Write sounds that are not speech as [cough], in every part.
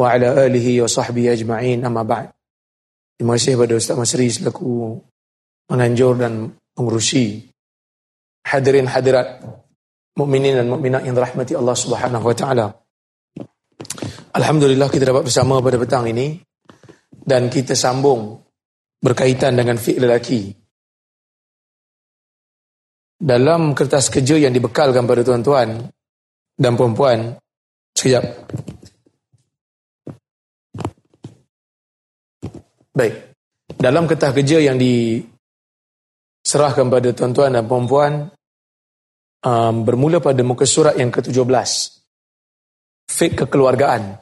wa ala alihi wa sahbihi ajma'in amma ba'd. Terima kasih kepada Ustaz Masri selaku menganjur dan mengurusi hadirin hadirat mukminin dan mukminat yang dirahmati Allah Subhanahu wa taala. Alhamdulillah kita dapat bersama pada petang ini dan kita sambung berkaitan dengan fi'il lelaki. Dalam kertas kerja yang dibekalkan pada tuan-tuan dan puan-puan, sekejap. Baik. Dalam kertas kerja yang diserahkan pada tuan-tuan dan puan-puan um, bermula pada muka surat yang ke-17. Fik kekeluargaan.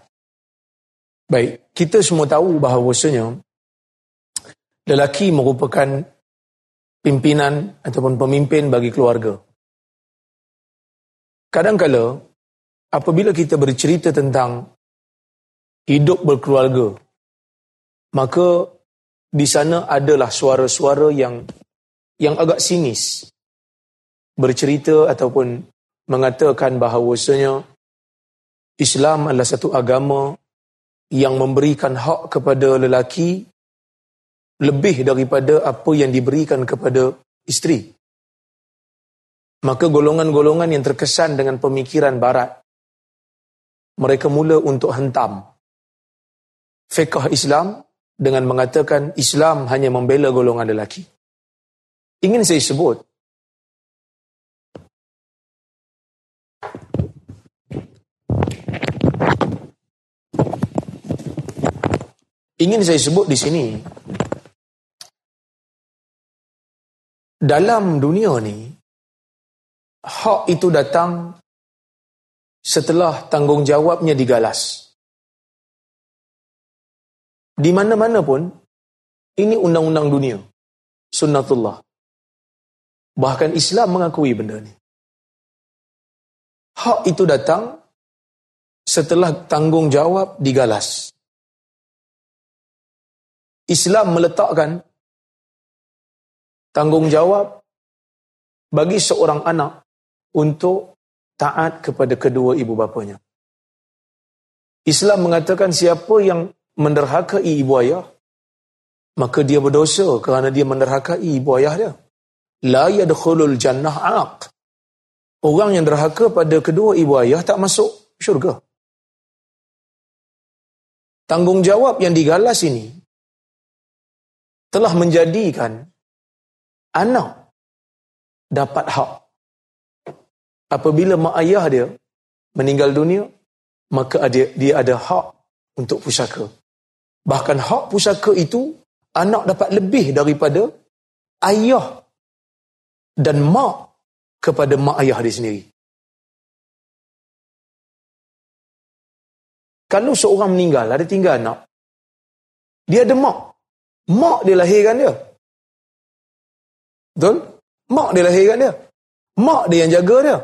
Baik, kita semua tahu bahawasanya lelaki merupakan pimpinan ataupun pemimpin bagi keluarga. Kadang-kala apabila kita bercerita tentang hidup berkeluarga, maka di sana adalah suara-suara yang yang agak sinis bercerita ataupun mengatakan bahawasanya Islam adalah satu agama yang memberikan hak kepada lelaki lebih daripada apa yang diberikan kepada isteri. Maka golongan-golongan yang terkesan dengan pemikiran barat mereka mula untuk hentam fiqh Islam dengan mengatakan Islam hanya membela golongan lelaki. Ingin saya sebut Ingin saya sebut di sini dalam dunia ni hak itu datang setelah tanggungjawabnya digalas. Di mana-mana pun, ini undang-undang dunia. Sunnatullah. Bahkan Islam mengakui benda ni. Hak itu datang setelah tanggungjawab digalas. Islam meletakkan tanggungjawab bagi seorang anak untuk taat kepada kedua ibu bapanya. Islam mengatakan siapa yang menderhakai ibu ayah, maka dia berdosa kerana dia menderhakai ibu ayah dia. La yadkhulul jannah aq. Orang yang derhaka pada kedua ibu ayah tak masuk syurga. Tanggungjawab yang digalas ini telah menjadikan anak dapat hak. Apabila mak ayah dia meninggal dunia, maka dia, dia ada hak untuk pusaka. Bahkan hak pusaka itu anak dapat lebih daripada ayah dan mak kepada mak ayah dia sendiri. Kalau seorang meninggal, ada tinggal anak, dia ada mak. Mak dia lahirkan dia. Betul? Mak dia lahirkan dia. Mak dia yang jaga dia.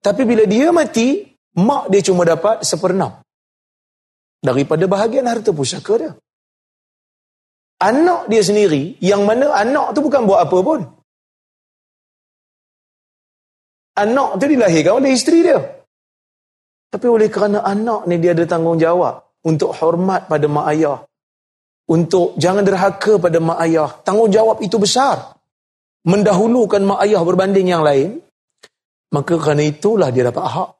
Tapi bila dia mati, mak dia cuma dapat seperenam. Daripada bahagian harta pusaka dia anak dia sendiri yang mana anak tu bukan buat apa pun. Anak tu dilahirkan oleh isteri dia. Tapi oleh kerana anak ni dia ada tanggungjawab untuk hormat pada mak ayah. Untuk jangan derhaka pada mak ayah. Tanggungjawab itu besar. Mendahulukan mak ayah berbanding yang lain. Maka kerana itulah dia dapat hak.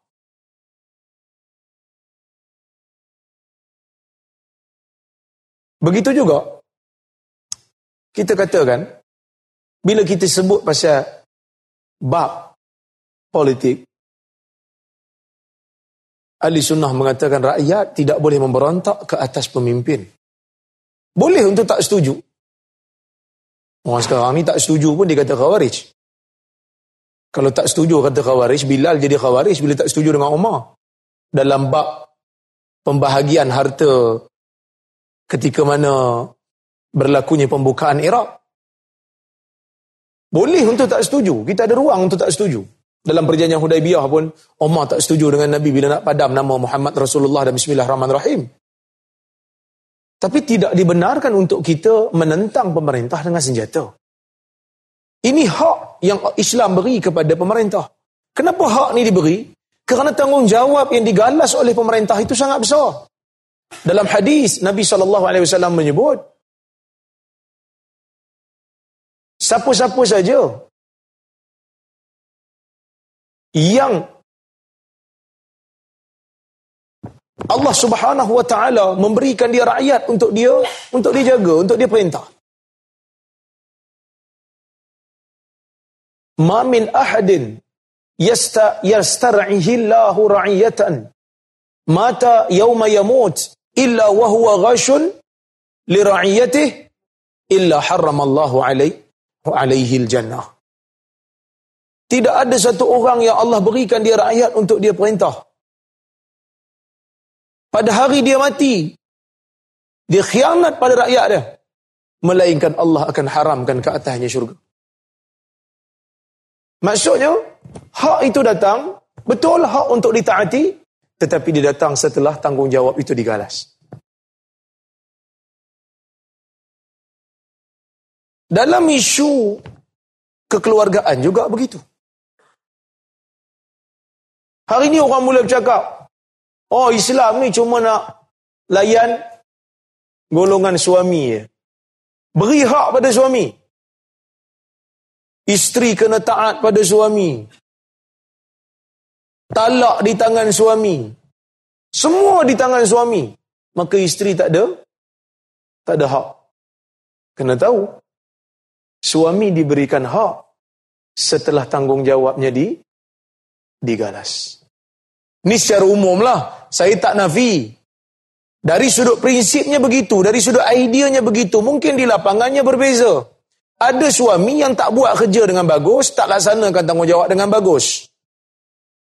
Begitu juga kita katakan, bila kita sebut pasal bab politik, ahli sunnah mengatakan rakyat tidak boleh memberontak ke atas pemimpin. Boleh untuk tak setuju. Orang sekarang ni tak setuju pun dia kata khawarij. Kalau tak setuju kata khawarij, Bilal jadi khawarij bila tak setuju dengan Umar. Dalam bab pembahagian harta ketika mana berlakunya pembukaan Iraq. Boleh untuk tak setuju. Kita ada ruang untuk tak setuju. Dalam perjanjian Hudaibiyah pun, Umar tak setuju dengan Nabi bila nak padam nama Muhammad Rasulullah dan Bismillahirrahmanirrahim. Tapi tidak dibenarkan untuk kita menentang pemerintah dengan senjata. Ini hak yang Islam beri kepada pemerintah. Kenapa hak ni diberi? Kerana tanggungjawab yang digalas oleh pemerintah itu sangat besar. Dalam hadis Nabi SAW menyebut, siapa-siapa saja yang Allah Subhanahu wa taala memberikan dia rakyat untuk dia untuk dia jaga, untuk dia perintah. Ma min ahadin yasta yastar'ihi Allahu ra'iyatan mata yawma yamut illa wa huwa ghashun li ra'iyatihi illa harrama Allahu alaihi alaihi al-jannah. Tidak ada satu orang yang Allah berikan dia rakyat untuk dia perintah pada hari dia mati, dia khianat pada rakyat dia. Melainkan Allah akan haramkan ke atasnya syurga. Maksudnya, hak itu datang, betul hak untuk ditaati, tetapi dia datang setelah tanggungjawab itu digalas. Dalam isu kekeluargaan juga begitu. Hari ini orang mula bercakap, Oh Islam ni cuma nak layan golongan suami je. Beri hak pada suami. Isteri kena taat pada suami. Talak di tangan suami. Semua di tangan suami. Maka isteri tak ada tak ada hak. Kena tahu. Suami diberikan hak setelah tanggungjawabnya di digalas. Ini secara umum lah. Saya tak nafi. Dari sudut prinsipnya begitu, dari sudut ideanya begitu, mungkin di lapangannya berbeza. Ada suami yang tak buat kerja dengan bagus, tak laksanakan tanggungjawab dengan bagus.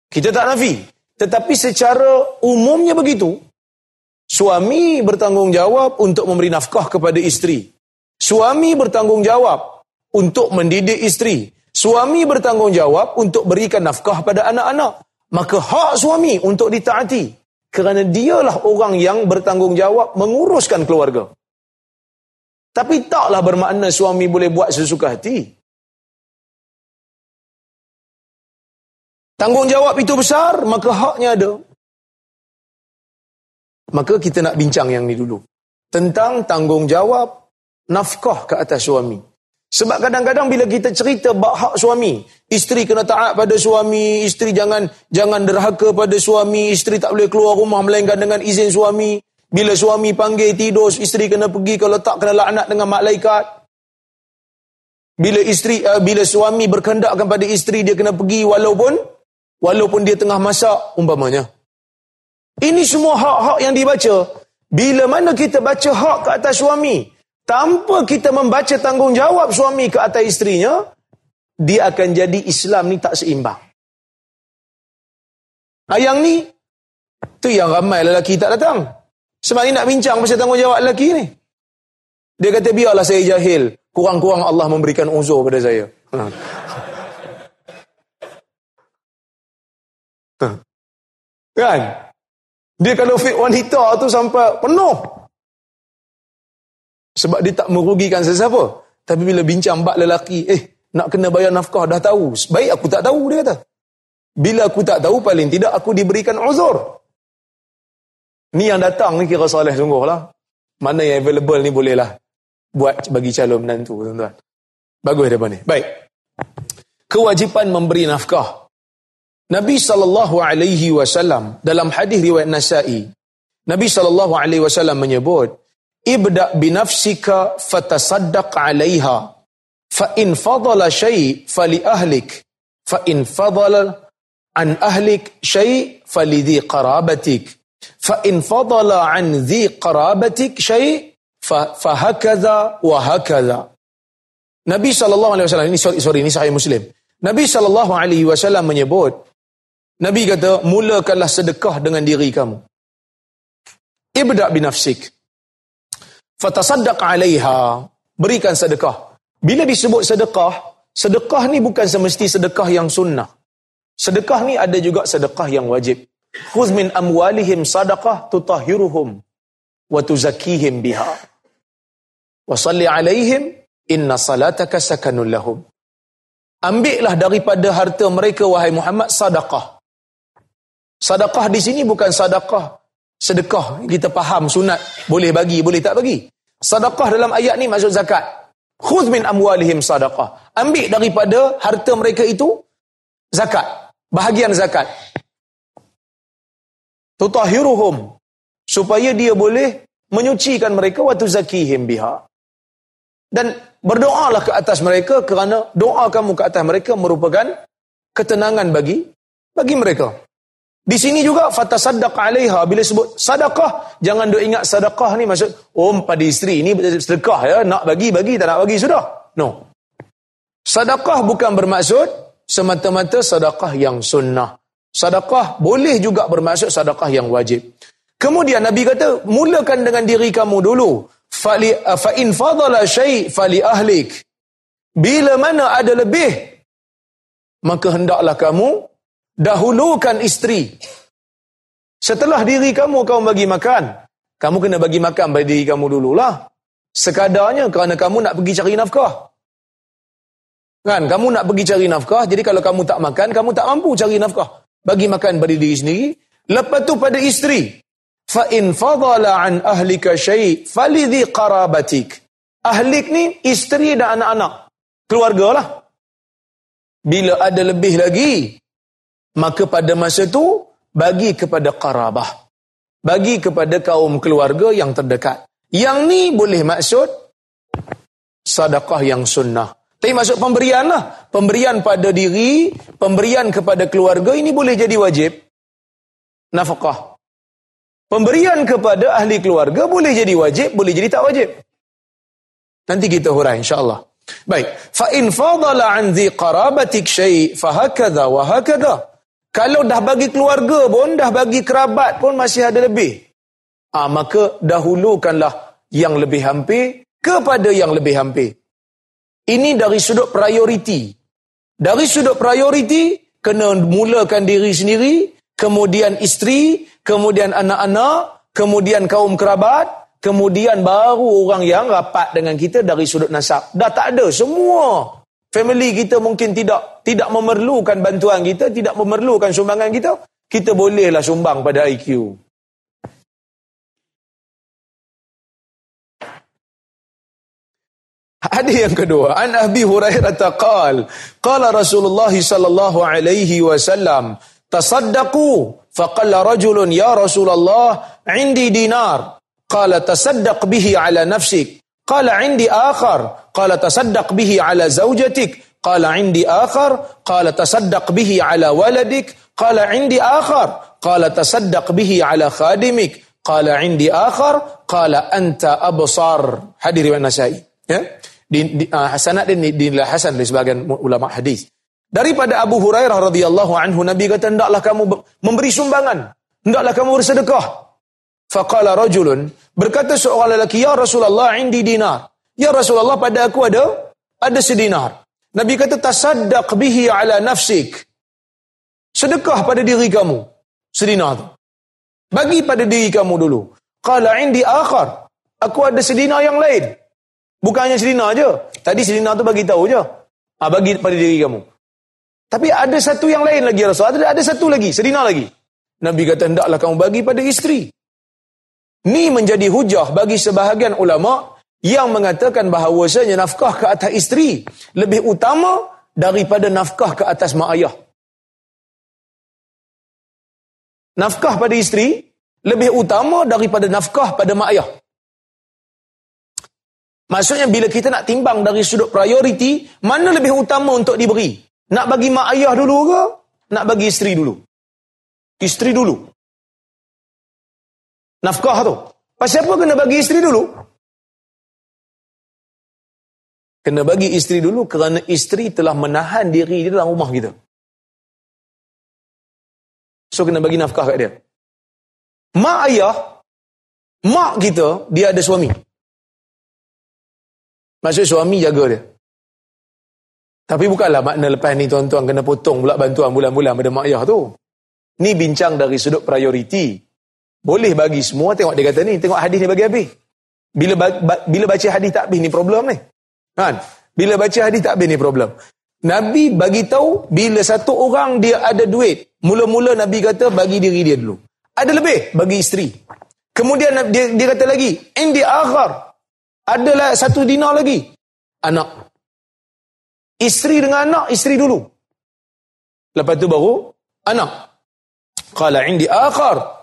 Kita tak nafi. Tetapi secara umumnya begitu. Suami bertanggungjawab untuk memberi nafkah kepada isteri. Suami bertanggungjawab untuk mendidik isteri. Suami bertanggungjawab untuk berikan nafkah pada anak-anak. Maka hak suami untuk ditaati kerana dialah orang yang bertanggungjawab menguruskan keluarga. Tapi taklah bermakna suami boleh buat sesuka hati. Tanggungjawab itu besar, maka haknya ada. Maka kita nak bincang yang ni dulu. Tentang tanggungjawab nafkah ke atas suami. Sebab kadang-kadang bila kita cerita bak hak suami, isteri kena taat pada suami, isteri jangan jangan derhaka pada suami, isteri tak boleh keluar rumah melainkan dengan izin suami. Bila suami panggil tidur, isteri kena pergi kalau tak kena laknat dengan malaikat. Bila isteri uh, bila suami berkehendakkan pada isteri dia kena pergi walaupun walaupun dia tengah masak umpamanya. Ini semua hak-hak yang dibaca. Bila mana kita baca hak ke atas suami, tanpa kita membaca tanggungjawab suami ke atas isterinya, dia akan jadi Islam ni tak seimbang. Ayang ni, tu yang ramai lelaki tak datang. Sebab ni nak bincang pasal tanggungjawab lelaki ni. Dia kata, biarlah saya jahil. Kurang-kurang Allah memberikan uzur pada saya. Ha. ha. Kan? Dia kalau fit wanita tu sampai penuh. Sebab dia tak merugikan sesiapa. Tapi bila bincang bak lelaki, eh, nak kena bayar nafkah dah tahu. Baik aku tak tahu, dia kata. Bila aku tak tahu, paling tidak aku diberikan uzur. Ni yang datang ni kira soleh sungguh lah. Mana yang available ni boleh lah. Buat bagi calon menantu, tuan-tuan. Bagus depan ni. Baik. Kewajipan memberi nafkah. Nabi SAW dalam hadis riwayat Nasai, Nabi SAW menyebut, ibda binafsika fatasaddaq alaiha fa in fadala shay fali ahlik. Fa in fadala an ahlik shay fali dhi qarabatik. Fa in fadala an dhi qarabatik shay fa hakadha wa hakadha. Nabi sallallahu alaihi wasallam ini sorry, sorry ini sahih Muslim. Nabi sallallahu alaihi wasallam menyebut Nabi kata mulakanlah sedekah dengan diri kamu. Ibda binafsik fatasaddaq 'alaiha. Berikan sedekah. Bila disebut sedekah sedekah ni bukan semesti sedekah yang sunnah. Sedekah ni ada juga sedekah yang wajib. Khudh min amwalihim sadaqah tutahhiruhum wa tuzakkihim biha. Wa salli 'alaihim inna salataka sakanun lahum. Ambillah daripada harta mereka wahai Muhammad sedekah sedekah di sini bukan sedekah sedekah kita faham sunat. Boleh bagi boleh tak bagi. Sedekah dalam ayat ni maksud zakat. Khudh min amwalihim sedekah ambil daripada harta mereka itu zakat. Bahagian zakat. Tutahhiruhum supaya dia boleh menyucikan mereka waktu zakihim biha. Dan berdoalah ke atas mereka kerana doa kamu ke atas mereka merupakan ketenangan bagi bagi mereka. Di sini juga fatasaddaq 'alaiha bila sebut sedekah jangan duk ingat sedekah ni maksud oh pada isteri ini sedekah ya nak bagi bagi tak nak bagi sudah. No. Sedekah bukan bermaksud semata-mata sedekah yang sunnah. Sedekah boleh juga bermaksud sedekah yang wajib. Kemudian Nabi kata mulakan dengan diri kamu dulu fali fa in fadala syai fali ahlik bila mana ada lebih maka hendaklah kamu dahulukan isteri. Setelah diri kamu kamu bagi makan. Kamu kena bagi makan pada diri kamu dululah. Sekadarnya kerana kamu nak pergi cari nafkah. Kan? Kamu nak pergi cari nafkah jadi kalau kamu tak makan kamu tak mampu cari nafkah. Bagi makan pada diri sendiri. Lepas tu pada isteri. Fadala an ahlika syai falidhi qarabatik. Ahlik ni isteri dan anak-anak. Keluarga lah. Bila ada lebih lagi maka pada masa tu bagi kepada qarabah bagi kepada kaum keluarga yang terdekat yang ni boleh maksud sedekah yang sunnah tapi maksud pemberian lah. Pemberian pada diri, pemberian kepada keluarga ini boleh jadi wajib. Nafkah. Pemberian kepada ahli keluarga boleh jadi wajib, boleh jadi tak wajib. Nanti kita hurai insya-Allah. Baik, fa in fadala an dhi qarabatik shay fa hakadha wa hakadha. Kalau dah bagi keluarga pun, dah bagi kerabat pun masih ada lebih. Ah, maka dahulukanlah yang lebih hampir kepada yang lebih hampir. Ini dari sudut prioriti. Dari sudut prioriti, kena mulakan diri sendiri, kemudian isteri, kemudian anak-anak, kemudian kaum kerabat, kemudian baru orang yang rapat dengan kita dari sudut nasab. Dah tak ada semua. Family kita mungkin tidak tidak memerlukan bantuan kita, tidak memerlukan sumbangan kita. Kita bolehlah sumbang pada IQ. Hadis yang kedua, an Abi Hurairah taqal, qala Rasulullah sallallahu alaihi wasallam, tasaddaqu faqalla rajulun ya Rasulullah indi dinar qala tasaddaq bihi ala nafsik qala indi akhar. Qala tasaddaq bihi ala zawjatik. Qala indi akhar. Qala tasaddaq bihi ala waladik. Qala indi akhar. Qala tasaddaq bihi ala khadimik. Qala indi akhar. Qala anta absar. Hadis riwayat Nasai. Ya? Di, di uh, sanad ini dinilai hasan oleh sebagian ulama hadis. Daripada Abu Hurairah radhiyallahu anhu Nabi kata hendaklah kamu memberi sumbangan, hendaklah kamu bersedekah. Faqala rajulun berkata seorang lelaki ya Rasulullah indi dinar. Ya Rasulullah pada aku ada ada sedinar. Nabi kata tasaddaq bihi ala nafsik. Sedekah pada diri kamu sedinar tu. Bagi pada diri kamu dulu. Qala indi akhar. Aku ada sedinar yang lain. Bukannya sedinar aja. Tadi sedinar tu bagi tahu je. Ah bagi pada diri kamu. Tapi ada satu yang lain lagi Rasul. Ada, ada satu lagi, sedina lagi. Nabi kata, hendaklah kamu bagi pada isteri. Ini menjadi hujah bagi sebahagian ulama yang mengatakan bahawasanya nafkah ke atas isteri lebih utama daripada nafkah ke atas mak ayah. Nafkah pada isteri lebih utama daripada nafkah pada mak ayah. Maksudnya bila kita nak timbang dari sudut prioriti, mana lebih utama untuk diberi? Nak bagi mak ayah dulu ke? Nak bagi isteri dulu? Isteri dulu. Nafkah tu. Pasal apa kena bagi isteri dulu? Kena bagi isteri dulu kerana isteri telah menahan diri di dalam rumah kita. So kena bagi nafkah kat dia. Mak ayah, mak kita, dia ada suami. Maksud suami jaga dia. Tapi bukanlah makna lepas ni tuan-tuan kena potong pula bantuan bulan-bulan pada mak ayah tu. Ni bincang dari sudut prioriti. Boleh bagi semua tengok dia kata ni, tengok hadis ni bagi habis. Bila bila baca hadis tak habis ni problem ni. Kan? Bila baca hadis tak habis ni problem. Nabi bagi tahu bila satu orang dia ada duit, mula-mula Nabi kata bagi diri dia dulu. Ada lebih bagi isteri. Kemudian dia, dia kata lagi, indi akhar. Adalah satu dinar lagi. Anak. Isteri dengan anak, isteri dulu. Lepas tu baru anak. Qala indi akhar.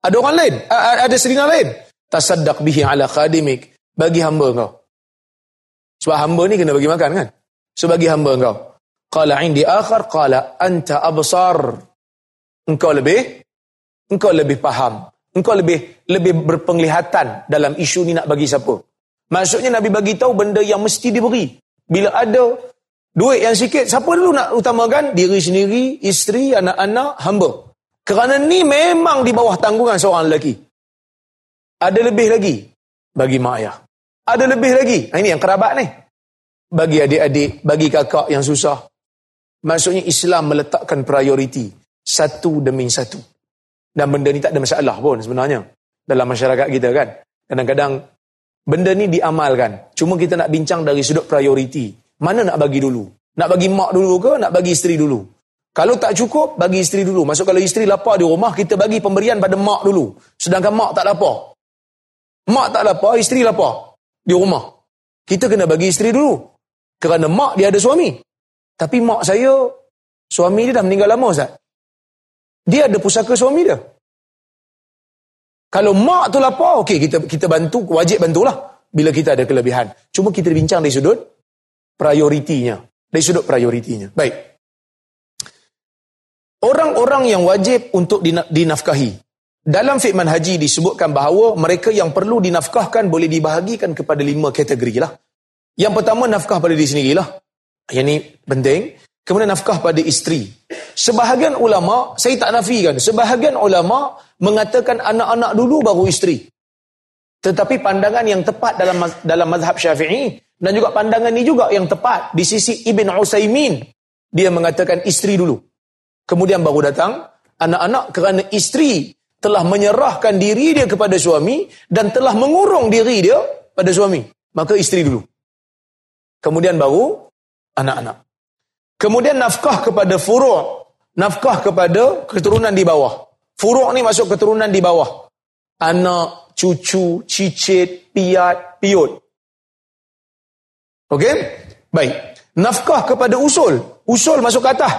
Ada orang lain, ada sedinar lain. Tasaddaq bihi ala khadimik. Bagi hamba kau. Sebab hamba ni kena bagi makan kan? sebagai hamba engkau. Qala indi akhar qala anta absar. Engkau lebih engkau lebih faham. Engkau lebih lebih berpenglihatan dalam isu ni nak bagi siapa. Maksudnya Nabi bagi tahu benda yang mesti diberi. Bila ada duit yang sikit, siapa dulu nak utamakan? Diri sendiri, isteri, anak-anak, hamba. Kerana ni memang di bawah tanggungan seorang lelaki. Ada lebih lagi bagi mak ayah. Ada lebih lagi. Ini yang kerabat ni bagi adik-adik, bagi kakak yang susah. Maksudnya Islam meletakkan prioriti satu demi satu. Dan benda ni tak ada masalah pun sebenarnya dalam masyarakat kita kan. Kadang-kadang benda ni diamalkan. Cuma kita nak bincang dari sudut prioriti. Mana nak bagi dulu? Nak bagi mak dulu ke nak bagi isteri dulu? Kalau tak cukup, bagi isteri dulu. Maksud kalau isteri lapar di rumah, kita bagi pemberian pada mak dulu. Sedangkan mak tak lapar. Mak tak lapar, isteri lapar di rumah. Kita kena bagi isteri dulu. Kerana mak dia ada suami. Tapi mak saya, suami dia dah meninggal lama Ustaz. Dia ada pusaka suami dia. Kalau mak tu lapar, okey kita kita bantu, wajib bantulah. Bila kita ada kelebihan. Cuma kita bincang dari sudut prioritinya. Dari sudut prioritinya. Baik. Orang-orang yang wajib untuk dinafkahi. Dalam fikman haji disebutkan bahawa mereka yang perlu dinafkahkan boleh dibahagikan kepada lima kategori lah. Yang pertama nafkah pada diri sendirilah. Yang ni penting. Kemudian nafkah pada isteri. Sebahagian ulama, saya tak nafikan, sebahagian ulama mengatakan anak-anak dulu baru isteri. Tetapi pandangan yang tepat dalam dalam mazhab Syafi'i dan juga pandangan ini juga yang tepat di sisi Ibn Usaimin. Dia mengatakan isteri dulu. Kemudian baru datang anak-anak kerana isteri telah menyerahkan diri dia kepada suami dan telah mengurung diri dia pada suami. Maka isteri dulu. Kemudian baru anak-anak. Kemudian nafkah kepada furu' nafkah kepada keturunan di bawah. Furu' ni masuk keturunan di bawah. Anak, cucu, cicit, piat, piut. Okey? Baik. Nafkah kepada usul. Usul masuk ke atas.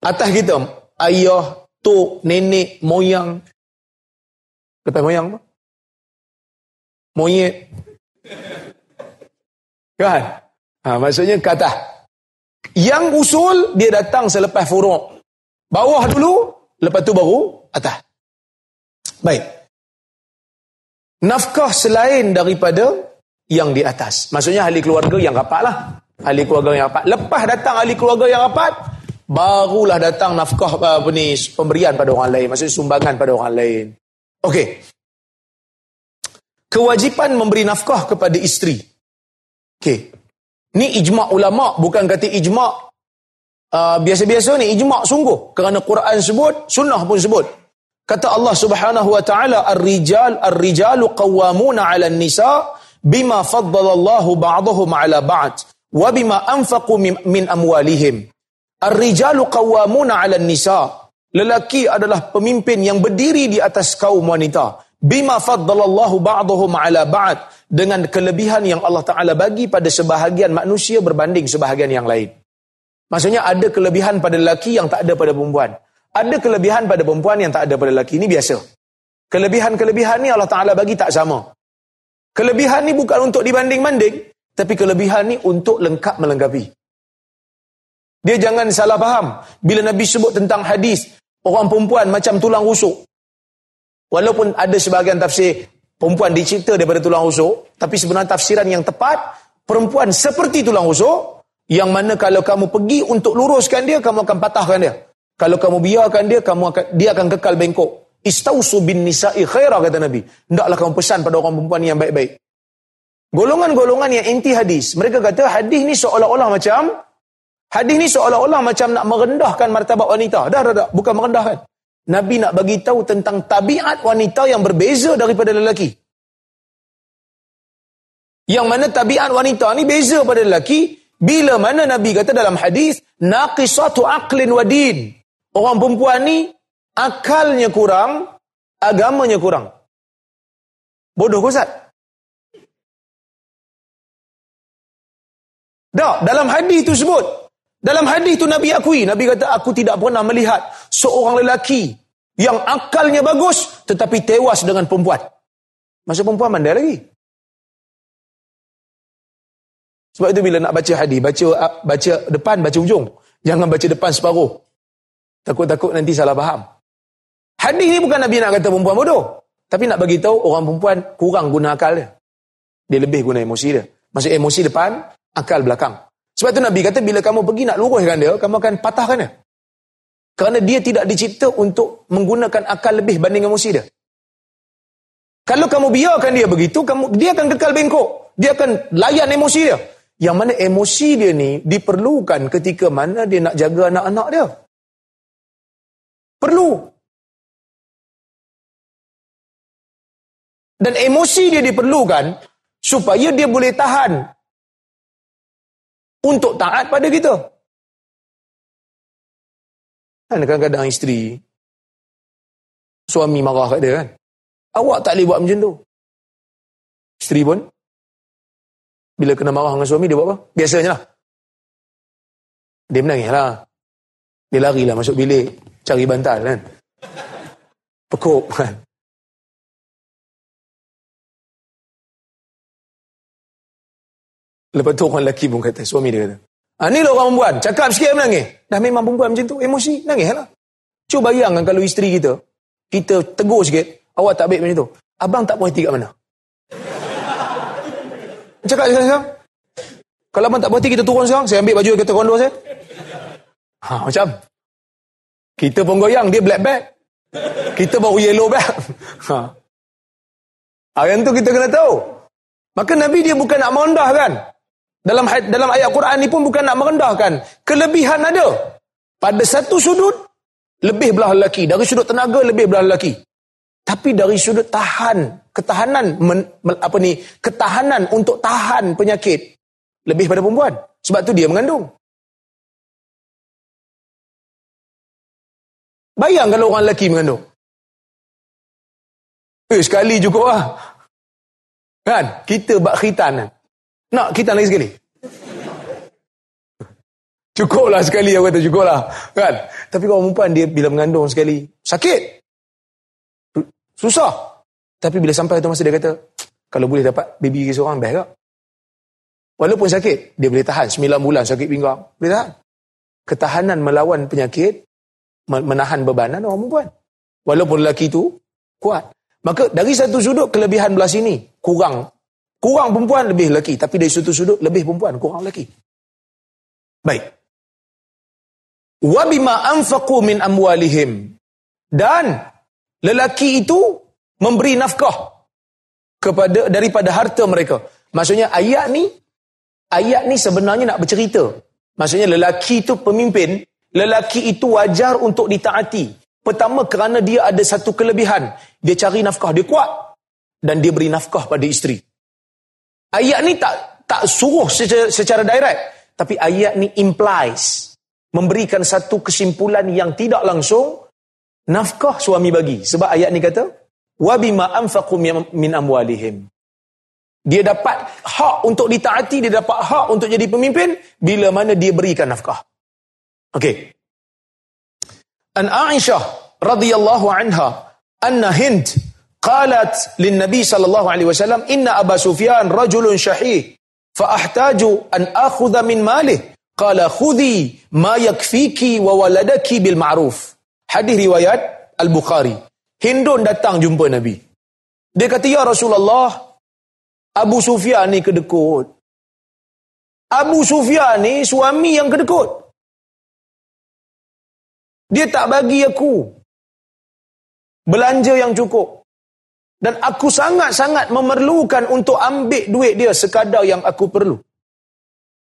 Atas kita. Ayah, tok, nenek, moyang. Lepas moyang apa? Monyet. Kan? Ha, maksudnya kata. Yang usul, dia datang selepas furuk. Bawah dulu, lepas tu baru atas. Baik. Nafkah selain daripada yang di atas. Maksudnya ahli keluarga yang rapat lah. Ahli keluarga yang rapat. Lepas datang ahli keluarga yang rapat, barulah datang nafkah apa ni, pemberian pada orang lain. Maksudnya sumbangan pada orang lain. Okey. Kewajipan memberi nafkah kepada isteri. Okey. Ni ijma' ulama bukan kata ijma' uh, biasa-biasa ni ijma' sungguh kerana Quran sebut, sunnah pun sebut. Kata Allah Subhanahu wa taala ar-rijal ar-rijalu qawwamuna 'ala an-nisa bima faddala Allah ba'dahum 'ala ba'd wa bima anfaqu min amwalihim. Ar-rijalu qawwamuna 'ala an-nisa. Lelaki adalah pemimpin yang berdiri di atas kaum wanita. Bima faddalallahu ba'dahum 'ala ba'd dengan kelebihan yang Allah Taala bagi pada sebahagian manusia berbanding sebahagian yang lain. Maksudnya ada kelebihan pada lelaki yang tak ada pada perempuan. Ada kelebihan pada perempuan yang tak ada pada lelaki. Ini biasa. Kelebihan-kelebihan ni Allah Taala bagi tak sama. Kelebihan ni bukan untuk dibanding-banding, tapi kelebihan ni untuk lengkap melengkapi. Dia jangan salah faham. Bila Nabi sebut tentang hadis, orang perempuan macam tulang rusuk. Walaupun ada sebahagian tafsir perempuan dicipta daripada tulang rusuk, tapi sebenarnya tafsiran yang tepat, perempuan seperti tulang rusuk, yang mana kalau kamu pergi untuk luruskan dia, kamu akan patahkan dia. Kalau kamu biarkan dia, kamu akan dia akan kekal bengkok. Istausu bin nisa'i khaira kata Nabi. Hendaklah kamu pesan pada orang perempuan yang baik-baik. Golongan-golongan yang inti hadis. Mereka kata hadis ni seolah-olah macam hadis ni seolah-olah macam nak merendahkan martabat wanita. Dah dah dah, bukan merendahkan. Nabi nak bagi tahu tentang tabiat wanita yang berbeza daripada lelaki. Yang mana tabiat wanita ni beza pada lelaki bila mana Nabi kata dalam hadis naqisatu aqlin wa din. Orang perempuan ni akalnya kurang, agamanya kurang. Bodoh ke Ustaz? Dalam hadis itu sebut. Dalam hadis itu Nabi akui. Nabi kata, aku tidak pernah melihat seorang lelaki yang akalnya bagus tetapi tewas dengan perempuan. Masa perempuan mandai lagi. Sebab itu bila nak baca hadis, baca baca depan, baca ujung. Jangan baca depan separuh. Takut-takut nanti salah faham. Hadis ni bukan Nabi nak kata perempuan bodoh. Tapi nak bagi tahu orang perempuan kurang guna akal dia. Dia lebih guna emosi dia. Maksud emosi depan, akal belakang. Sebab itu Nabi kata bila kamu pergi nak luruskan dia, kamu akan patahkan dia. Kerana dia tidak dicipta untuk menggunakan akal lebih banding emosi dia. Kalau kamu biarkan dia begitu, kamu dia akan kekal bengkok. Dia akan layan emosi dia. Yang mana emosi dia ni diperlukan ketika mana dia nak jaga anak-anak dia. Perlu. Dan emosi dia diperlukan supaya dia boleh tahan untuk taat pada kita. Kan kadang-kadang isteri, suami marah kat dia kan. Awak tak boleh buat macam tu. Isteri pun, bila kena marah dengan suami, dia buat apa? Biasanya lah. Dia menangis lah. Dia lari lah masuk bilik, cari bantal kan. Pekuk kan. Lepas tu orang lelaki pun kata, suami dia kata, ah, ni lah orang perempuan, cakap sikit menangis. Dah memang perempuan macam tu, emosi, nangis lah. Cuba bayangkan kalau isteri kita, kita tegur sikit, awak tak baik macam tu. Abang tak puas hati kat mana? [laughs] Cakap sekarang, sekarang. Kalau abang tak puas hati, kita turun sekarang. Saya ambil baju kita kondo saya. Ha, macam. Kita pun goyang, dia black bag. Kita baru yellow bag. [laughs] Ha. ha. Yang tu kita kena tahu. Maka Nabi dia bukan nak merendahkan. Dalam dalam ayat Quran ni pun bukan nak merendahkan. Kelebihan ada. Pada satu sudut, lebih belah lelaki. Dari sudut tenaga, lebih belah lelaki. Tapi dari sudut tahan, ketahanan, men, apa ni, ketahanan untuk tahan penyakit, lebih pada perempuan. Sebab tu dia mengandung. Bayang kalau orang lelaki mengandung. Eh, sekali cukup lah. Kan? Kita bak khitan. Nak khitan lagi sekali? Cukuplah sekali aku kata cukuplah. Kan? Tapi kalau perempuan dia bila mengandung sekali sakit. Susah. Tapi bila sampai tu masa dia kata kalau boleh dapat baby lagi seorang best tak? Walaupun sakit, dia boleh tahan 9 bulan sakit pinggang. Boleh tahan. Ketahanan melawan penyakit menahan bebanan orang perempuan. Walaupun lelaki itu kuat. Maka dari satu sudut kelebihan belah sini kurang kurang perempuan lebih lelaki. Tapi dari satu sudut lebih perempuan kurang lelaki. Baik. Wa bima anfaqu min amwalihim. Dan lelaki itu memberi nafkah kepada daripada harta mereka. Maksudnya ayat ni ayat ni sebenarnya nak bercerita. Maksudnya lelaki itu pemimpin. Lelaki itu wajar untuk ditaati. Pertama kerana dia ada satu kelebihan. Dia cari nafkah. Dia kuat. Dan dia beri nafkah pada isteri ayat ni tak tak suruh secara, secara direct. Tapi ayat ni implies memberikan satu kesimpulan yang tidak langsung nafkah suami bagi. Sebab ayat ni kata wa bima anfaqu min amwalihim. Dia dapat hak untuk ditaati dia dapat hak untuk jadi pemimpin bila mana dia berikan nafkah. Okey. An aisyah radhiyallahu anha anna hind qalat lin nabi sallallahu alaihi wasallam inna aba sufyan rajulun shahih fa ahtaju an akhudha min malihi qala khudhi ma yakfiki wa waladaki bil ma'ruf. Hadis riwayat al bukhari hindun datang jumpa nabi. Dia kata ya rasulullah abu sufyan ni kedekut. Abu sufyan ni suami yang kedekut. Dia tak bagi aku belanja yang cukup Dan aku sangat-sangat memerlukan untuk ambil duit dia sekadar yang aku perlu.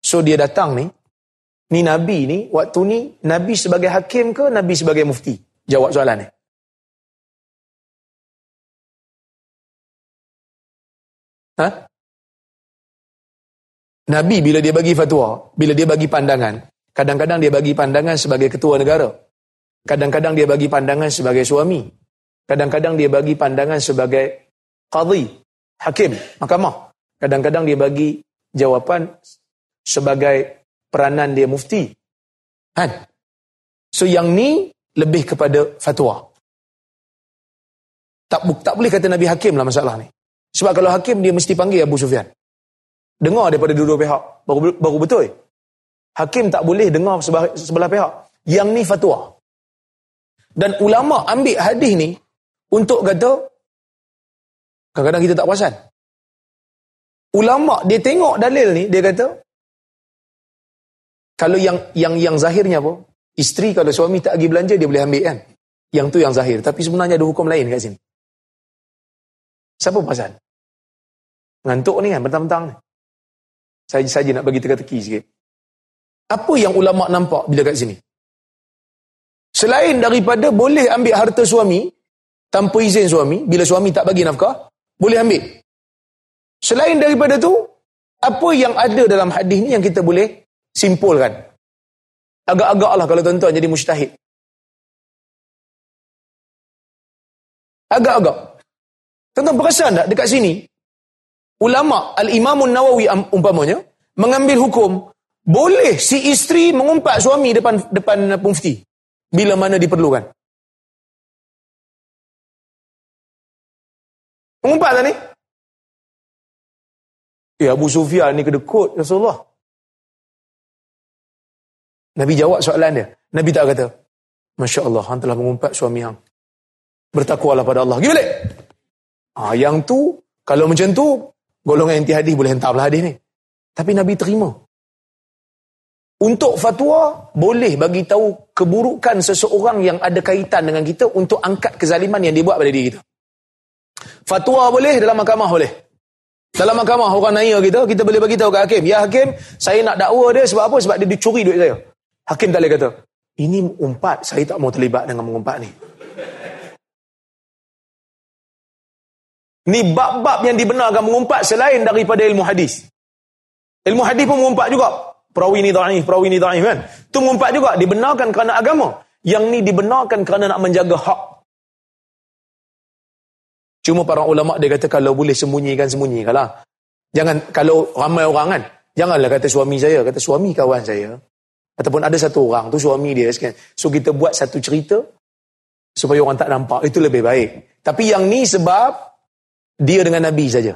So dia datang ni, ni Nabi ni, waktu ni Nabi sebagai hakim ke Nabi sebagai mufti? Jawab soalan ni. Ha? Nabi bila dia bagi fatwa, bila dia bagi pandangan, kadang-kadang dia bagi pandangan sebagai ketua negara. Kadang-kadang dia bagi pandangan sebagai suami. Kadang-kadang dia bagi pandangan sebagai qadhi, hakim, mahkamah. Kadang-kadang dia bagi jawapan sebagai peranan dia mufti. Kan? So yang ni lebih kepada fatwa. Tak, tak boleh kata Nabi Hakim lah masalah ni. Sebab kalau Hakim dia mesti panggil Abu Sufyan. Dengar daripada dua-dua pihak. Baru, baru betul. Hakim tak boleh dengar sebelah, sebelah pihak. Yang ni fatwa. Dan ulama ambil hadis ni untuk kata, kadang-kadang kita tak perasan. Ulama dia tengok dalil ni, dia kata, kalau yang yang yang zahirnya apa? Isteri kalau suami tak pergi belanja, dia boleh ambil kan? Yang tu yang zahir. Tapi sebenarnya ada hukum lain kat sini. Siapa perasan? Ngantuk ni kan, bentang-bentang ni. Saya saja nak bagi teka-teki sikit. Apa yang ulama nampak bila kat sini? Selain daripada boleh ambil harta suami, tanpa izin suami, bila suami tak bagi nafkah, boleh ambil. Selain daripada tu, apa yang ada dalam hadis ni yang kita boleh simpulkan? Agak-agak lah kalau tuan-tuan jadi mustahid. Agak-agak. Tuan-tuan perasan tak dekat sini? Ulama Al-Imamun Nawawi umpamanya mengambil hukum boleh si isteri mengumpat suami depan depan mufti bila mana diperlukan. Mengumpat tak ni? Ya Abu Sufyan ni kedekut Rasulullah. Nabi jawab soalan dia. Nabi tak kata, Masya Allah, hang telah mengumpat suami hang. Bertakwalah pada Allah. Pergi balik. Ha, yang tu, kalau macam tu, golongan inti hadis boleh hentarlah hadis ni. Tapi Nabi terima. Untuk fatwa, boleh bagi tahu keburukan seseorang yang ada kaitan dengan kita untuk angkat kezaliman yang dibuat pada diri kita. Fatwa boleh, dalam mahkamah boleh. Dalam mahkamah orang nanya kita, kita boleh bagi tahu ke hakim. Ya hakim, saya nak dakwa dia sebab apa? Sebab dia dicuri duit saya. Hakim tak boleh kata, ini umpat, saya tak mau terlibat dengan mengumpat ni. Ni bab-bab yang dibenarkan mengumpat selain daripada ilmu hadis. Ilmu hadis pun mengumpat juga. Perawi ni da'if, perawi ni da'if kan. Itu mengumpat juga. Dibenarkan kerana agama. Yang ni dibenarkan kerana nak menjaga hak Cuma para ulama dia kata kalau boleh sembunyikan sembunyikanlah. Jangan kalau ramai orang kan, janganlah kata suami saya, kata suami kawan saya. Ataupun ada satu orang tu suami dia sekian. So kita buat satu cerita supaya orang tak nampak itu lebih baik. Tapi yang ni sebab dia dengan Nabi saja.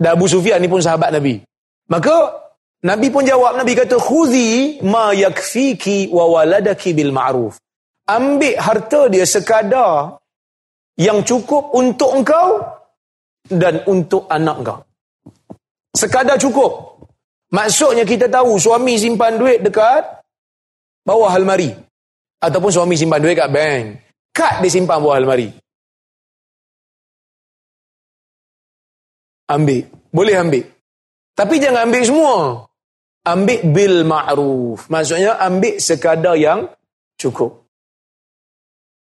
Dan Abu Sufyan ni pun sahabat Nabi. Maka Nabi pun jawab, Nabi kata, Khuzi ma yakfiki wa waladaki bil ma'ruf. Ambil harta dia sekadar yang cukup untuk engkau dan untuk anak engkau. Sekadar cukup. Maksudnya kita tahu suami simpan duit dekat bawah almari. Ataupun suami simpan duit kat bank. Kad dia simpan bawah almari. Ambil. Boleh ambil. Tapi jangan ambil semua. Ambil bil ma'ruf. Maksudnya ambil sekadar yang cukup.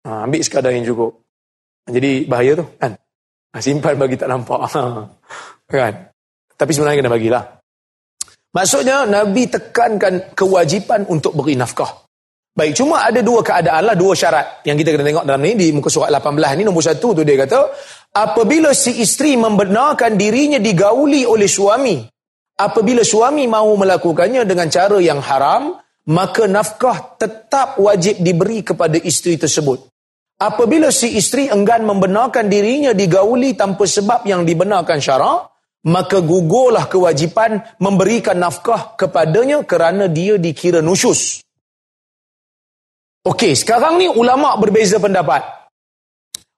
Ha, ambil sekadar yang cukup. Jadi bahaya tu kan. Ah, simpan bagi tak nampak. [laughs] kan. Tapi sebenarnya kena bagilah. Maksudnya Nabi tekankan kewajipan untuk beri nafkah. Baik, cuma ada dua keadaan lah, dua syarat yang kita kena tengok dalam ni, di muka surat 18 ni, nombor satu tu dia kata, apabila si isteri membenarkan dirinya digauli oleh suami, apabila suami mahu melakukannya dengan cara yang haram, maka nafkah tetap wajib diberi kepada isteri tersebut. Apabila si isteri enggan membenarkan dirinya digauli tanpa sebab yang dibenarkan syarak, maka gugurlah kewajipan memberikan nafkah kepadanya kerana dia dikira nusyus. Okey, sekarang ni ulama berbeza pendapat.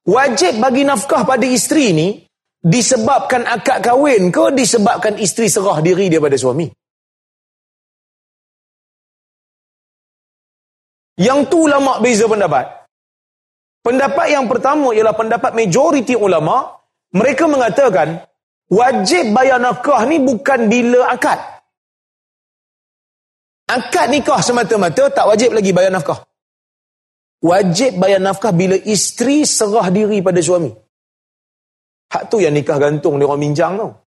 Wajib bagi nafkah pada isteri ni disebabkan akad kahwin ke disebabkan isteri serah diri dia pada suami? Yang tu ulama beza pendapat. Pendapat yang pertama ialah pendapat majoriti ulama. Mereka mengatakan, wajib bayar nafkah ni bukan bila akad. Akad nikah semata-mata tak wajib lagi bayar nafkah. Wajib bayar nafkah bila isteri serah diri pada suami. Hak tu yang nikah gantung dia orang minjang tau.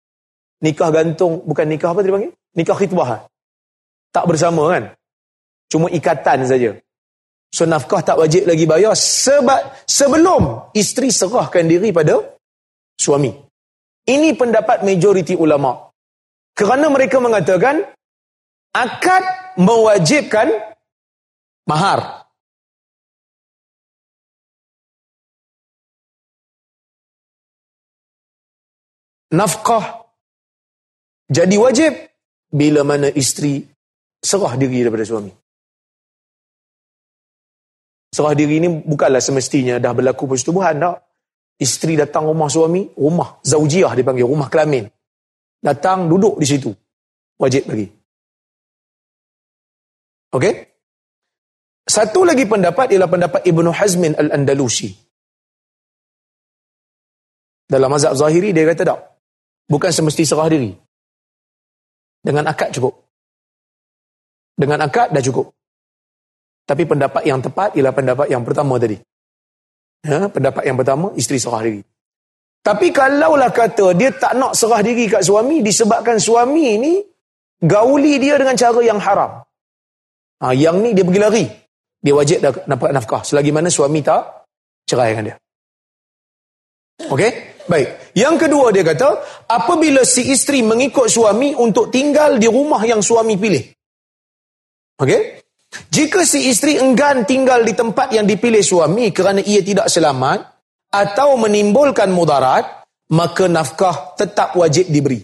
Nikah gantung, bukan nikah apa dia panggil? Nikah khitbah. Tak bersama kan? Cuma ikatan saja. So nafkah tak wajib lagi bayar sebab sebelum isteri serahkan diri pada suami. Ini pendapat majoriti ulama. Kerana mereka mengatakan akad mewajibkan mahar. Nafkah jadi wajib bila mana isteri serah diri daripada suami. Serah diri ini bukanlah semestinya dah berlaku persetubuhan tak. Isteri datang rumah suami, rumah zaujiah dipanggil, rumah kelamin. Datang duduk di situ. Wajib bagi. Okey? Satu lagi pendapat ialah pendapat Ibnu Hazmin Al-Andalusi. Dalam mazhab zahiri dia kata tak. Bukan semesti serah diri. Dengan akad cukup. Dengan akad dah cukup. Tapi pendapat yang tepat ialah pendapat yang pertama tadi. Ya, pendapat yang pertama, isteri serah diri. Tapi kalaulah kata dia tak nak serah diri kat suami disebabkan suami ini gauli dia dengan cara yang haram. Ha, yang ni dia pergi lari. Dia wajib dah dapat nafkah. Selagi mana suami tak cerai dengan dia. Okey? Baik. Yang kedua dia kata, apabila si isteri mengikut suami untuk tinggal di rumah yang suami pilih. Okey? Jika si isteri enggan tinggal di tempat yang dipilih suami kerana ia tidak selamat atau menimbulkan mudarat, maka nafkah tetap wajib diberi.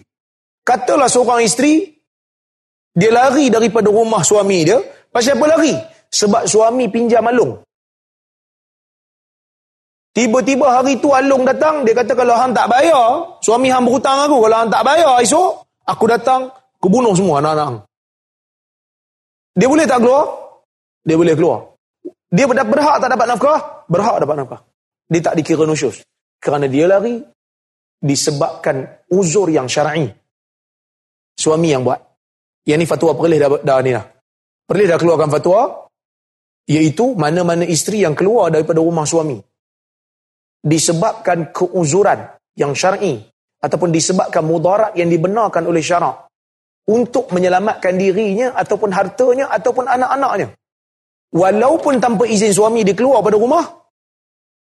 Katalah seorang isteri, dia lari daripada rumah suami dia. Pasal apa lari? Sebab suami pinjam alung. Tiba-tiba hari tu alung datang, dia kata kalau hang tak bayar, suami hang berhutang aku. Kalau hang tak bayar esok, aku datang, aku bunuh semua anak-anak Dia boleh tak keluar? Dia boleh keluar. Dia berhak tak dapat nafkah? Berhak dapat nafkah. Dia tak dikira nusyus. Kerana dia lari disebabkan uzur yang syar'i. Suami yang buat. Yang ni fatwa perlih dah, dah ni lah. Perlih dah keluarkan fatwa iaitu mana-mana isteri yang keluar daripada rumah suami disebabkan keuzuran yang syar'i ataupun disebabkan mudarat yang dibenarkan oleh syarak untuk menyelamatkan dirinya ataupun hartanya ataupun anak-anaknya walaupun tanpa izin suami dia keluar pada rumah,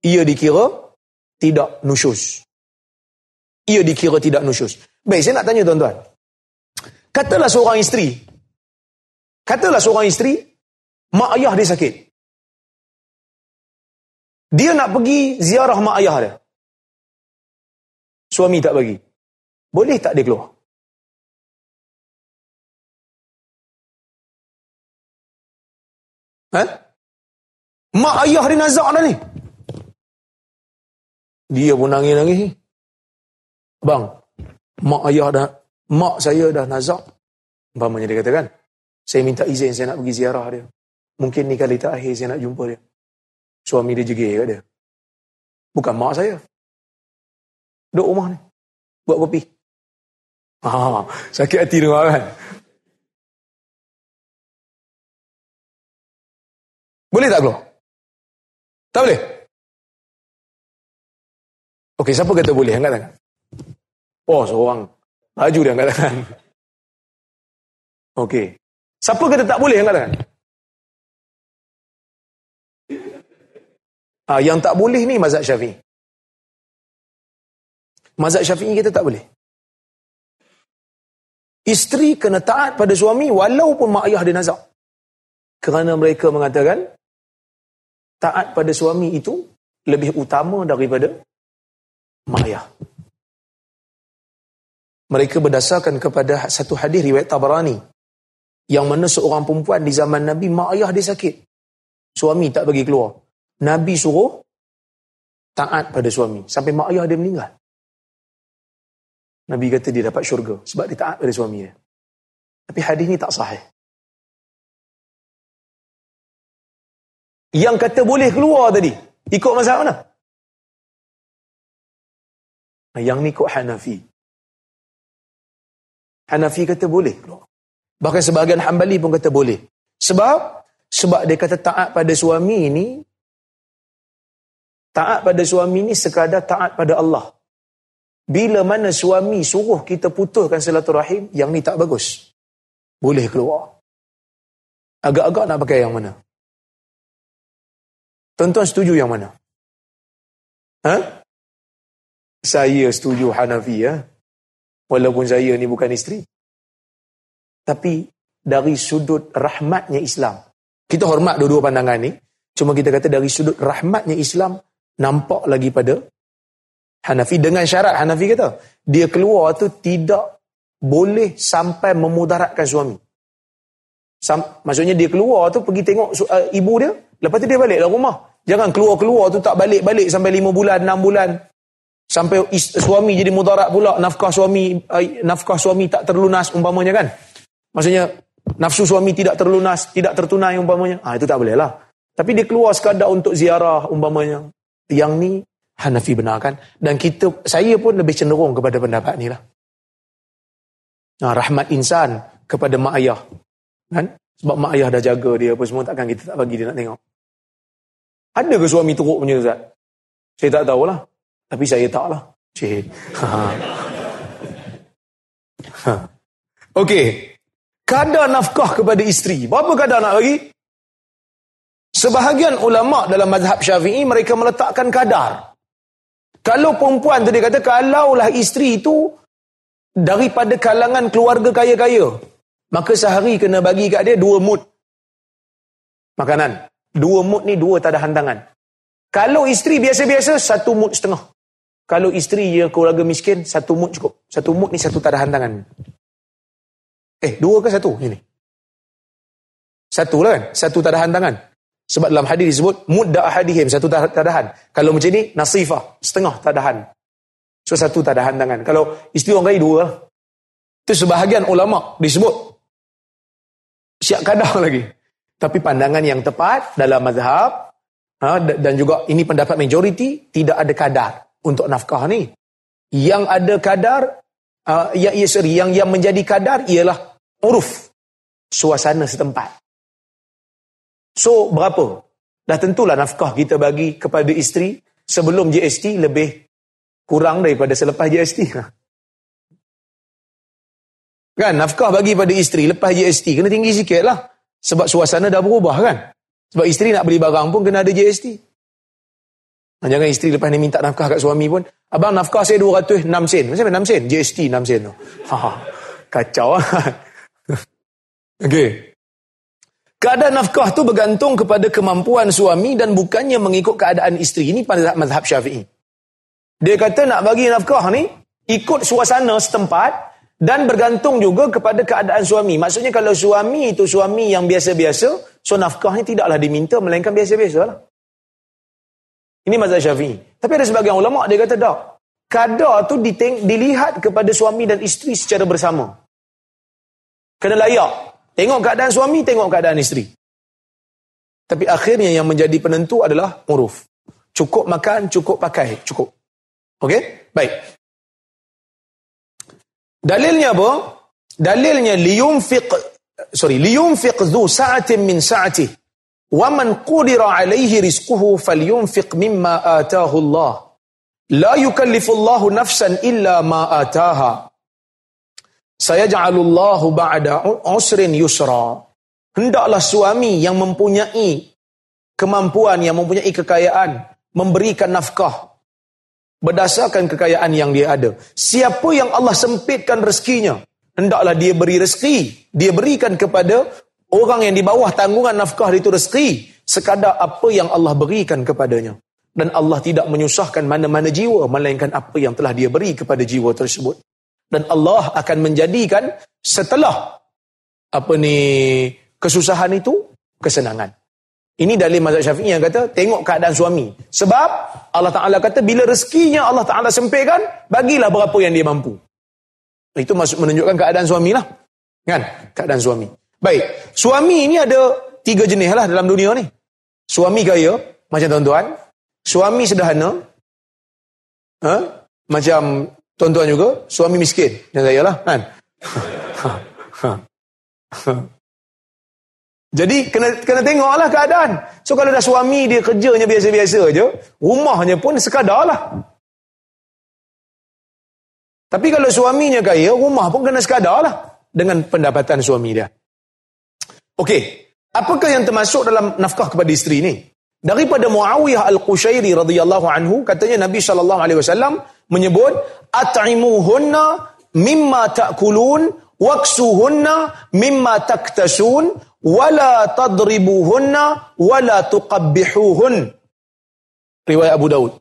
ia dikira tidak nusyus. Ia dikira tidak nusyus. Baik, saya nak tanya tuan-tuan. Katalah seorang isteri. Katalah seorang isteri, mak ayah dia sakit. Dia nak pergi ziarah mak ayah dia. Suami tak bagi. Boleh tak dia keluar? Ha? Mak ayah dia nazak dah ni. Dia pun nangis-nangis. Bang, mak ayah dah, mak saya dah nazak. Umpamanya dia katakan, saya minta izin saya nak pergi ziarah dia. Mungkin ni kali terakhir saya nak jumpa dia. Suami dia jegir kat dia. Bukan mak saya. Duduk rumah ni. Buat kopi. Ha, sakit hati dengar kan. Boleh tak keluar? Tak boleh? Okey, siapa kata boleh? Angkat tangan. Oh, seorang. Baju dia angkat tangan. Okey. Siapa kata tak boleh? Angkat tangan. Ah, yang tak boleh ni mazhab syafi'i. Mazhab syafi'i kita tak boleh. Isteri kena taat pada suami walaupun mak ayah dia nazak. Kerana mereka mengatakan, taat pada suami itu lebih utama daripada mak ayah. Mereka berdasarkan kepada satu hadis riwayat Tabarani yang mana seorang perempuan di zaman Nabi mak ayah dia sakit. Suami tak bagi keluar. Nabi suruh taat pada suami sampai mak ayah dia meninggal. Nabi kata dia dapat syurga sebab dia taat pada suami dia. Tapi hadis ni tak sahih. Yang kata boleh keluar tadi. Ikut mazhab mana? Yang ni ikut Hanafi. Hanafi kata boleh. Bahkan sebahagian Hambali pun kata boleh. Sebab sebab dia kata taat pada suami ini taat pada suami ini sekadar taat pada Allah. Bila mana suami suruh kita putuskan silaturahim, yang ni tak bagus. Boleh keluar. Agak-agak nak pakai yang mana? Tuan-tuan setuju yang mana? Ha? Saya setuju Hanafi ya. Walaupun saya ni bukan isteri. Tapi dari sudut rahmatnya Islam. Kita hormat dua-dua pandangan ni. Cuma kita kata dari sudut rahmatnya Islam nampak lagi pada Hanafi dengan syarat Hanafi kata dia keluar tu tidak boleh sampai memudaratkan suami. Sam, maksudnya dia keluar tu pergi tengok uh, ibu dia, lepas tu dia balik dalam rumah. Jangan keluar-keluar tu tak balik-balik sampai lima bulan, enam bulan. Sampai suami jadi mudarat pula, nafkah suami uh, nafkah suami tak terlunas umpamanya kan. Maksudnya nafsu suami tidak terlunas, tidak tertunai umpamanya. Ah itu tak boleh lah. Tapi dia keluar sekadar untuk ziarah umpamanya. Yang ni Hanafi benarkan dan kita saya pun lebih cenderung kepada pendapat ni lah. Nah, rahmat insan kepada mak ayah. Kan? Sebab mak ayah dah jaga dia apa semua takkan kita tak bagi dia nak tengok. Ada ke suami teruk punya Ustaz? Saya tak tahulah. Tapi saya tak lah. Cik. [laughs] Okey. Kadar nafkah kepada isteri. Berapa kadar nak bagi? Sebahagian ulama dalam mazhab syafi'i mereka meletakkan kadar. Kalau perempuan tadi kata, kalaulah isteri itu daripada kalangan keluarga kaya-kaya, maka sehari kena bagi kat dia dua mut makanan. Dua mut ni dua tadahan tangan. Kalau isteri biasa-biasa, satu mut setengah. Kalau isteri yang keluarga miskin, satu mut cukup. Satu mut ni satu tadahan tangan. Eh, dua ke satu? Ini. Satu lah kan? Satu tadahan tangan. Sebab dalam hadis disebut, mudda ahadihim, satu tadahan. Kalau macam ni, nasifah, setengah tadahan. So, satu tadahan tangan. Kalau isteri orang kaya, dua lah. Itu sebahagian ulama disebut. Siap kadar lagi. Tapi pandangan yang tepat dalam mazhab ha, dan juga ini pendapat majoriti tidak ada kadar untuk nafkah ni. Yang ada kadar uh, ya, ya, sorry, yang yang menjadi kadar ialah uruf suasana setempat. So berapa? Dah tentulah nafkah kita bagi kepada isteri sebelum GST lebih kurang daripada selepas GST. [laughs] Kan nafkah bagi pada isteri lepas GST kena tinggi sikit lah. Sebab suasana dah berubah kan? Sebab isteri nak beli barang pun kena ada GST. Jangan isteri lepas ni minta nafkah kat suami pun. Abang nafkah saya 206 sen. Macam mana 6 sen? GST 6 sen tu. Ha, ha, kacau lah. [laughs] Okey. Keadaan nafkah tu bergantung kepada kemampuan suami dan bukannya mengikut keadaan isteri. Ini pada mazhab syafi'i. Dia kata nak bagi nafkah ni, ikut suasana setempat, dan bergantung juga kepada keadaan suami. Maksudnya kalau suami itu suami yang biasa-biasa, so nafkah ni tidaklah diminta, melainkan biasa-biasa lah. Ini mazhab syafi'i. Tapi ada sebagian ulama' dia kata tak. Kadar tu dilihat kepada suami dan isteri secara bersama. Kena layak. Tengok keadaan suami, tengok keadaan isteri. Tapi akhirnya yang menjadi penentu adalah uruf. Cukup makan, cukup pakai, cukup. Okey? Baik. Dalilnya apa? Dalilnya liyunfiq sorry liyunfiq dhu sa'atin min sa'ati wa man qudira alayhi rizquhu falyunfiq mimma ataahu Allah. La yukallifu Allah nafsan illa ma ataaha. Sayaj'alu Allah ba'da usrin yusra. Hendaklah suami yang mempunyai kemampuan, yang mempunyai kekayaan memberikan nafkah berdasarkan kekayaan yang dia ada. Siapa yang Allah sempitkan rezekinya, hendaklah dia beri rezeki. Dia berikan kepada orang yang di bawah tanggungan nafkah itu rezeki sekadar apa yang Allah berikan kepadanya. Dan Allah tidak menyusahkan mana-mana jiwa melainkan apa yang telah dia beri kepada jiwa tersebut. Dan Allah akan menjadikan setelah apa ni kesusahan itu kesenangan. Ini dalil mazhab syafi'i yang kata tengok keadaan suami. Sebab Allah Ta'ala kata bila rezekinya Allah Ta'ala sempitkan, bagilah berapa yang dia mampu. Itu maksud menunjukkan keadaan suami lah. Kan? Keadaan suami. Baik. Suami ini ada tiga jenis lah dalam dunia ni. Suami kaya, macam tuan-tuan. suami sederhana, ha? macam tuan-tuan juga, suami miskin. Dan saya lah, kan? [laughs] Ha. Ha. Ha. Jadi kena kena tengoklah keadaan. So kalau dah suami dia kerjanya biasa-biasa je, rumahnya pun sekadar lah. Tapi kalau suaminya kaya, rumah pun kena sekadar lah dengan pendapatan suami dia. Okey, apakah yang termasuk dalam nafkah kepada isteri ni? Daripada Muawiyah Al-Qushairi radhiyallahu anhu, katanya Nabi sallallahu alaihi wasallam menyebut at'imuhunna mimma ta'kulun waksuhunna mimma taktasun wala tadribuhunna wala tuqabbihuhun. Riwayat Abu Daud.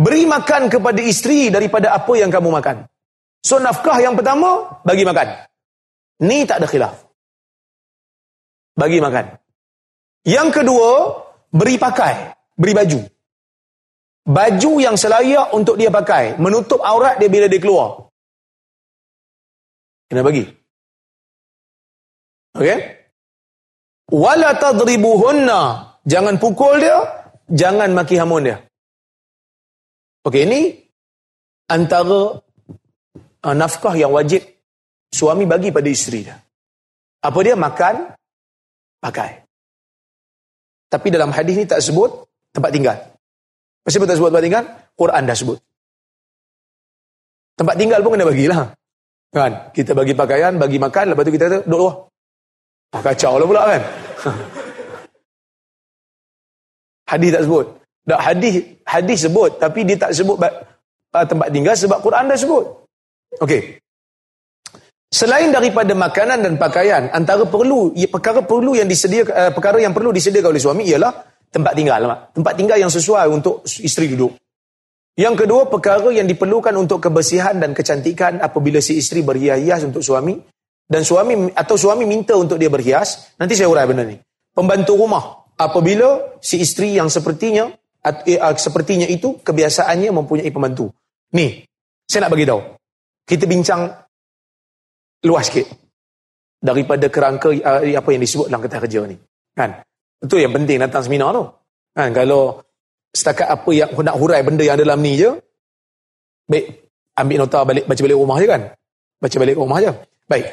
Beri makan kepada isteri daripada apa yang kamu makan. So nafkah yang pertama bagi makan. Ni tak ada khilaf. Bagi makan. Yang kedua beri pakai beri baju. Baju yang selayak untuk dia pakai menutup aurat dia bila dia keluar. Kena bagi. Okey wala tadribuhunna jangan pukul dia jangan maki hamun dia okey ini antara uh, nafkah yang wajib suami bagi pada isteri dia apa dia makan pakai tapi dalam hadis ni tak sebut tempat tinggal Pasal tak sebut tempat tinggal? Quran dah sebut. Tempat tinggal pun kena bagilah. Kan? Kita bagi pakaian, bagi makan, lepas tu kita duduk luar. Oh, kacau lah pula kan. hadis tak sebut. Tak hadis hadis sebut tapi dia tak sebut uh, tempat tinggal sebab Quran dah sebut. Okey. Selain daripada makanan dan pakaian, antara perlu perkara perlu yang disediakan uh, perkara yang perlu disediakan oleh suami ialah tempat tinggal, tempat tinggal yang sesuai untuk isteri duduk. Yang kedua, perkara yang diperlukan untuk kebersihan dan kecantikan apabila si isteri berhias-hias untuk suami dan suami atau suami minta untuk dia berhias, nanti saya urai benda ni. Pembantu rumah apabila si isteri yang sepertinya eh, ah, sepertinya itu kebiasaannya mempunyai pembantu. Ni, saya nak bagi tahu. Kita bincang luas sikit daripada kerangka uh, apa yang disebut dalam kata kerja ni. Kan? Itu yang penting datang seminar tu. Kan? Kalau setakat apa yang nak hurai benda yang dalam ni je, baik, ambil nota balik, baca balik rumah je kan? Baca balik rumah je. Baik.